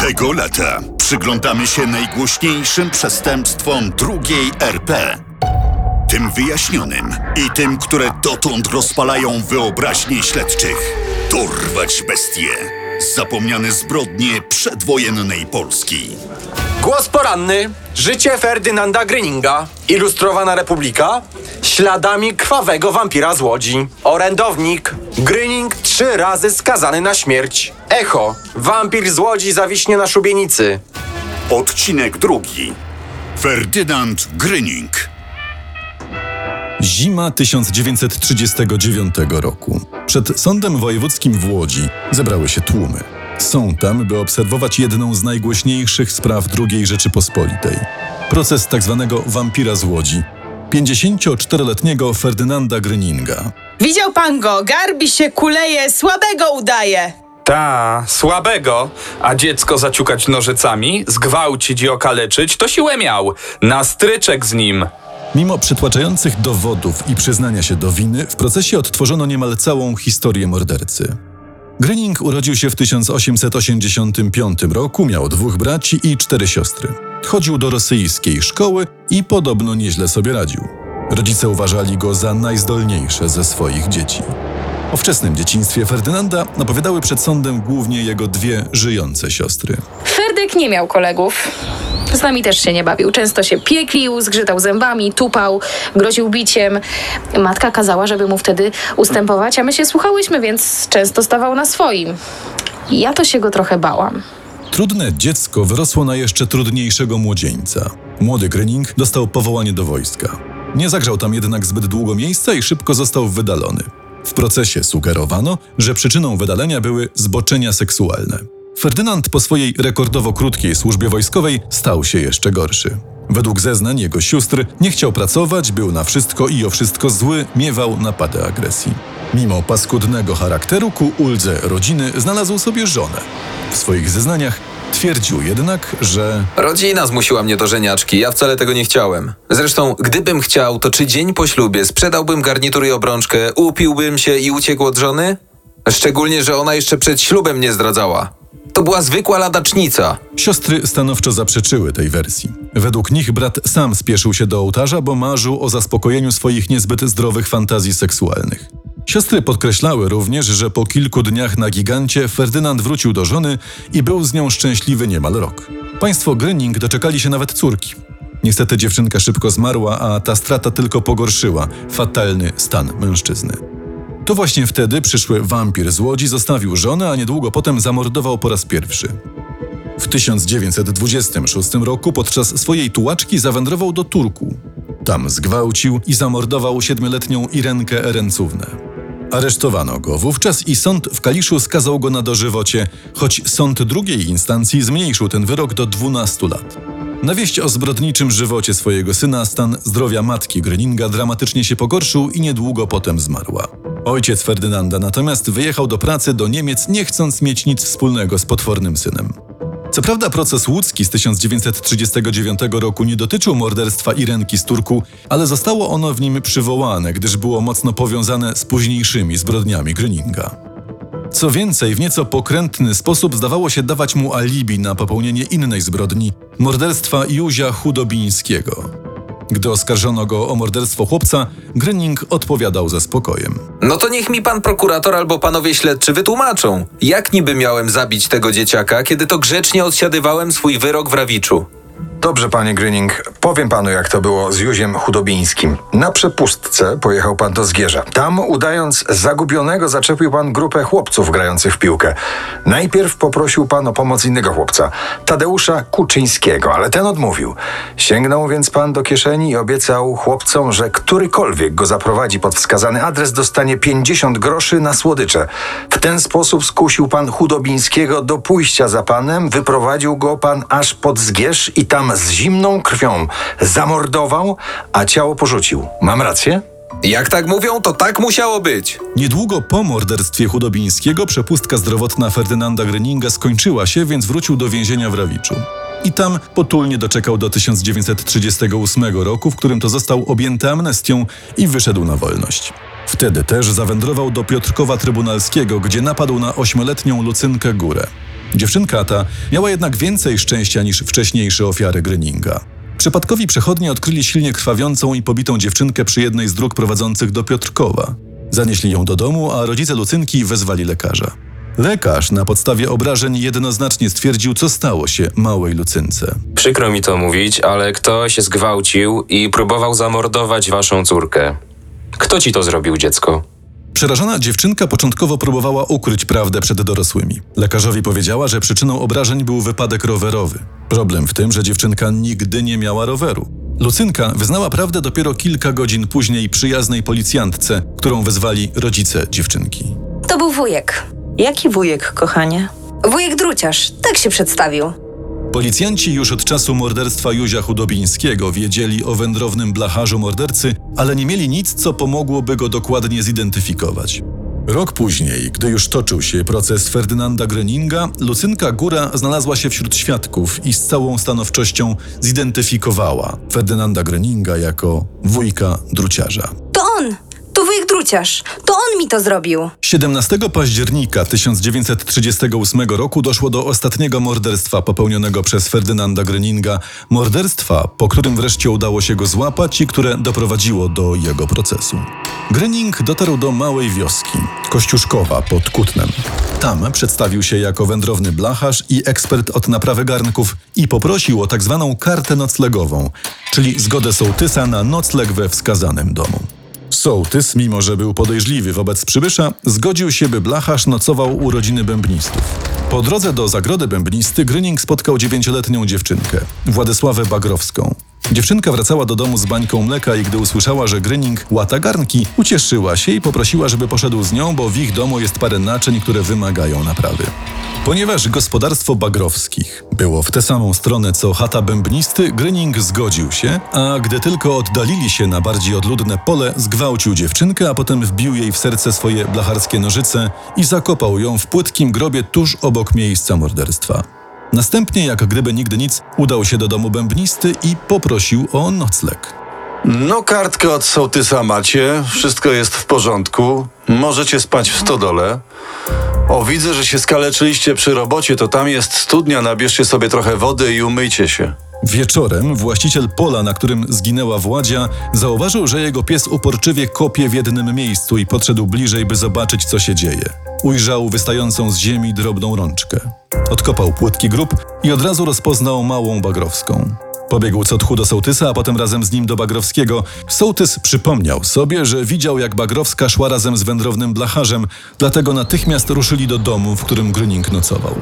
Tego lata przyglądamy się najgłośniejszym przestępstwom drugiej RP. Tym wyjaśnionym i tym, które dotąd rozpalają wyobraźnię śledczych. Dorwać bestie. Zapomniane zbrodnie przedwojennej Polski. Głos poranny. Życie Ferdynanda Gryninga. Ilustrowana Republika. Śladami krwawego wampira z Łodzi. Orędownik. Gryning trzy razy skazany na śmierć. Echo. Wampir z Łodzi zawiśnie na szubienicy. Odcinek drugi. Ferdynand Gryning. Zima 1939 roku. Przed Sądem Wojewódzkim w Łodzi zebrały się tłumy. Są tam, by obserwować jedną z najgłośniejszych spraw II Rzeczypospolitej. Proces tzw. wampira z Łodzi. 54-letniego Ferdynanda Gryninga. Widział pan go, garbi się, kuleje, słabego udaje. Ta, słabego, a dziecko zaciukać nożycami, zgwałcić i okaleczyć, to siłę miał. Na stryczek z nim. Mimo przytłaczających dowodów i przyznania się do winy, w procesie odtworzono niemal całą historię mordercy. Gryning urodził się w 1885 roku, miał dwóch braci i cztery siostry. Chodził do rosyjskiej szkoły i podobno nieźle sobie radził. Rodzice uważali go za najzdolniejsze ze swoich dzieci. O wczesnym dzieciństwie Ferdynanda opowiadały przed sądem głównie jego dwie żyjące siostry. Ferdek nie miał kolegów. Z nami też się nie bawił. Często się pieklił, zgrzytał zębami, tupał, groził biciem. Matka kazała, żeby mu wtedy ustępować, a my się słuchałyśmy, więc często stawał na swoim. Ja to się go trochę bałam. Trudne dziecko wyrosło na jeszcze trudniejszego młodzieńca. Młody Gryning dostał powołanie do wojska. Nie zagrzał tam jednak zbyt długo miejsca i szybko został wydalony. W procesie sugerowano, że przyczyną wydalenia były zboczenia seksualne. Ferdynand po swojej rekordowo krótkiej służbie wojskowej stał się jeszcze gorszy. Według zeznań jego sióstr nie chciał pracować, był na wszystko i o wszystko zły, miewał napady agresji. Mimo paskudnego charakteru ku uldze rodziny znalazł sobie żonę. W swoich zeznaniach twierdził jednak, że Rodzina zmusiła mnie do żeniaczki, ja wcale tego nie chciałem. Zresztą, gdybym chciał, to czy dzień po ślubie sprzedałbym garnitur i obrączkę, upiłbym się i uciekł od żony? Szczególnie, że ona jeszcze przed ślubem nie zdradzała. To była zwykła ladacznica. Siostry stanowczo zaprzeczyły tej wersji. Według nich brat sam spieszył się do ołtarza, bo marzył o zaspokojeniu swoich niezbyt zdrowych fantazji seksualnych. Siostry podkreślały również, że po kilku dniach na gigancie Ferdynand wrócił do żony i był z nią szczęśliwy niemal rok. Państwo Gryning doczekali się nawet córki. Niestety dziewczynka szybko zmarła, a ta strata tylko pogorszyła fatalny stan mężczyzny. To właśnie wtedy przyszły wampir z Łodzi zostawił żonę, a niedługo potem zamordował po raz pierwszy. W 1926 roku podczas swojej tułaczki zawędrował do Turku. Tam zgwałcił i zamordował siedmioletnią Irenkę Erencównę. Aresztowano go wówczas i sąd w Kaliszu skazał go na dożywocie, choć sąd drugiej instancji zmniejszył ten wyrok do 12 lat. Na wieść o zbrodniczym żywocie swojego syna stan zdrowia matki Gryninga dramatycznie się pogorszył i niedługo potem zmarła. Ojciec Ferdynanda natomiast wyjechał do pracy do Niemiec, nie chcąc mieć nic wspólnego z potwornym synem. Co prawda proces łódzki z 1939 roku nie dotyczył morderstwa Irenki z Turku, ale zostało ono w nim przywołane, gdyż było mocno powiązane z późniejszymi zbrodniami Gryninga. Co więcej, w nieco pokrętny sposób zdawało się dawać mu alibi na popełnienie innej zbrodni morderstwa Józia Chudobińskiego. Gdy oskarżono go o morderstwo chłopca, Gryning odpowiadał ze spokojem. No to niech mi pan prokurator albo panowie śledczy wytłumaczą. Jak niby miałem zabić tego dzieciaka, kiedy to grzecznie odsiadywałem swój wyrok w Rawiczu? Dobrze, panie Gryning. Powiem panu, jak to było z Józiem Chudobińskim. Na przepustce pojechał pan do Zgierza. Tam, udając zagubionego, zaczepił pan grupę chłopców grających w piłkę. Najpierw poprosił pan o pomoc innego chłopca, Tadeusza Kuczyńskiego, ale ten odmówił. Sięgnął więc pan do kieszeni i obiecał chłopcom, że którykolwiek go zaprowadzi pod wskazany adres, dostanie 50 groszy na słodycze. W ten sposób skusił pan Chudobińskiego do pójścia za panem, wyprowadził go pan aż pod Zgierz i tam z zimną krwią zamordował, a ciało porzucił. Mam rację? Jak tak mówią, to tak musiało być. Niedługo po morderstwie Chudobińskiego przepustka zdrowotna Ferdynanda Greninga skończyła się, więc wrócił do więzienia w Rawiczu. I tam potulnie doczekał do 1938 roku, w którym to został objęty amnestią i wyszedł na wolność. Wtedy też zawędrował do Piotrkowa Trybunalskiego, gdzie napadł na ośmioletnią Lucynkę Górę. Dziewczynka ta miała jednak więcej szczęścia niż wcześniejsze ofiary Greninga. Przypadkowi przechodnie odkryli silnie krwawiącą i pobitą dziewczynkę przy jednej z dróg prowadzących do Piotrkowa. Zanieśli ją do domu, a rodzice Lucynki wezwali lekarza. Lekarz na podstawie obrażeń jednoznacznie stwierdził, co stało się małej Lucynce. Przykro mi to mówić, ale ktoś zgwałcił i próbował zamordować waszą córkę. Kto ci to zrobił, dziecko? Przerażona dziewczynka początkowo próbowała ukryć prawdę przed dorosłymi. Lekarzowi powiedziała, że przyczyną obrażeń był wypadek rowerowy. Problem w tym, że dziewczynka nigdy nie miała roweru. Lucynka wyznała prawdę dopiero kilka godzin później przyjaznej policjantce, którą wezwali rodzice dziewczynki. To był wujek. Jaki wujek, kochanie? Wujek Druciarz, tak się przedstawił. Policjanci już od czasu morderstwa Józia Chudobińskiego wiedzieli o wędrownym blacharzu mordercy, ale nie mieli nic, co pomogłoby go dokładnie zidentyfikować. Rok później, gdy już toczył się proces Ferdynanda Greninga, Lucynka Góra znalazła się wśród świadków i z całą stanowczością zidentyfikowała Ferdynanda Greninga jako wujka druciarza. To wujek Druciarz! To on mi to zrobił! 17 października 1938 roku doszło do ostatniego morderstwa popełnionego przez Ferdynanda Greninga. Morderstwa, po którym wreszcie udało się go złapać i które doprowadziło do jego procesu. Grening dotarł do małej wioski, Kościuszkowa pod Kutnem. Tam przedstawił się jako wędrowny blacharz i ekspert od naprawy garnków i poprosił o tak zwaną kartę noclegową, czyli zgodę sołtysa na nocleg we wskazanym domu. Sołtys, mimo że był podejrzliwy wobec przybysza, zgodził się, by blacharz nocował u rodziny bębnistów. Po drodze do zagrody bębnisty Gryning spotkał dziewięcioletnią dziewczynkę, Władysławę Bagrowską. Dziewczynka wracała do domu z bańką mleka i gdy usłyszała, że Gryning łata garnki, ucieszyła się i poprosiła, żeby poszedł z nią, bo w ich domu jest parę naczyń, które wymagają naprawy. Ponieważ gospodarstwo Bagrowskich było w tę samą stronę co chata bębnisty, Gryning zgodził się, a gdy tylko oddalili się na bardziej odludne pole, zgwałcił dziewczynkę, a potem wbił jej w serce swoje blacharskie nożyce i zakopał ją w płytkim grobie tuż obok miejsca morderstwa. Następnie, jak gdyby nigdy nic, udał się do domu bębnisty i poprosił o nocleg. No, kartkę od sołtysa macie, wszystko jest w porządku. Możecie spać w stodole. O, widzę, że się skaleczyliście przy robocie, to tam jest studnia, nabierzcie sobie trochę wody i umyjcie się. Wieczorem właściciel pola, na którym zginęła Władzia, zauważył, że jego pies uporczywie kopie w jednym miejscu i podszedł bliżej, by zobaczyć, co się dzieje. Ujrzał wystającą z ziemi drobną rączkę. Odkopał płytki grób i od razu rozpoznał małą Bagrowską. Pobiegł co tchu do sołtysa, a potem razem z nim do Bagrowskiego. Sołtys przypomniał sobie, że widział, jak Bagrowska szła razem z wędrownym blacharzem, dlatego natychmiast ruszyli do domu, w którym Gryning nocował.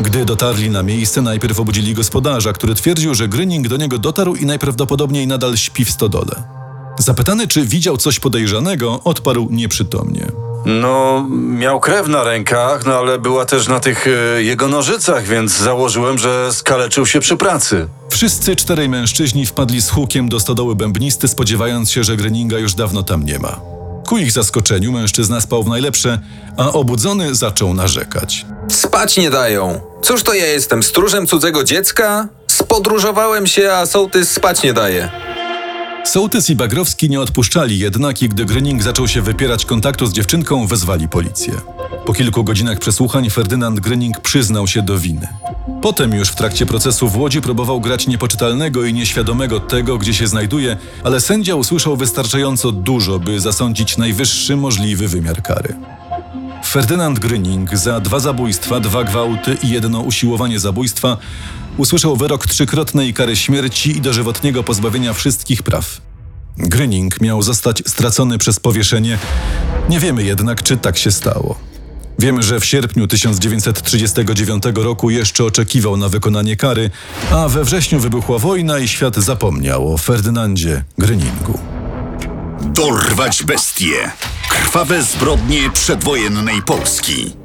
Gdy dotarli na miejsce, najpierw obudzili gospodarza, który twierdził, że Gryning do niego dotarł i najprawdopodobniej nadal śpi w stodole. Zapytany, czy widział coś podejrzanego, odparł nieprzytomnie. No, miał krew na rękach, no ale była też na tych e, jego nożycach, więc założyłem, że skaleczył się przy pracy. Wszyscy czterej mężczyźni wpadli z hukiem do stodoły bębnisty, spodziewając się, że Gryninga już dawno tam nie ma. Ku ich zaskoczeniu mężczyzna spał w najlepsze, a obudzony zaczął narzekać. Spać nie dają. Cóż to ja jestem, stróżem cudzego dziecka? Spodróżowałem się, a sołtys spać nie daje. Sołtys i Bagrowski nie odpuszczali jednak i gdy Gryning zaczął się wypierać kontaktu z dziewczynką, wezwali policję. Po kilku godzinach przesłuchań Ferdynand Gryning przyznał się do winy. Potem już w trakcie procesu w Łodzi próbował grać niepoczytalnego i nieświadomego tego, gdzie się znajduje, ale sędzia usłyszał wystarczająco dużo, by zasądzić najwyższy możliwy wymiar kary. Ferdynand Gryning za dwa zabójstwa, dwa gwałty i jedno usiłowanie zabójstwa usłyszał wyrok trzykrotnej kary śmierci i dożywotniego pozbawienia wszystkich praw. Gryning miał zostać stracony przez powieszenie. Nie wiemy jednak, czy tak się stało. Wiemy, że w sierpniu 1939 roku jeszcze oczekiwał na wykonanie kary, a we wrześniu wybuchła wojna i świat zapomniał o Ferdynandzie Gryningu. Dorwać bestie. Krwawe zbrodnie przedwojennej Polski.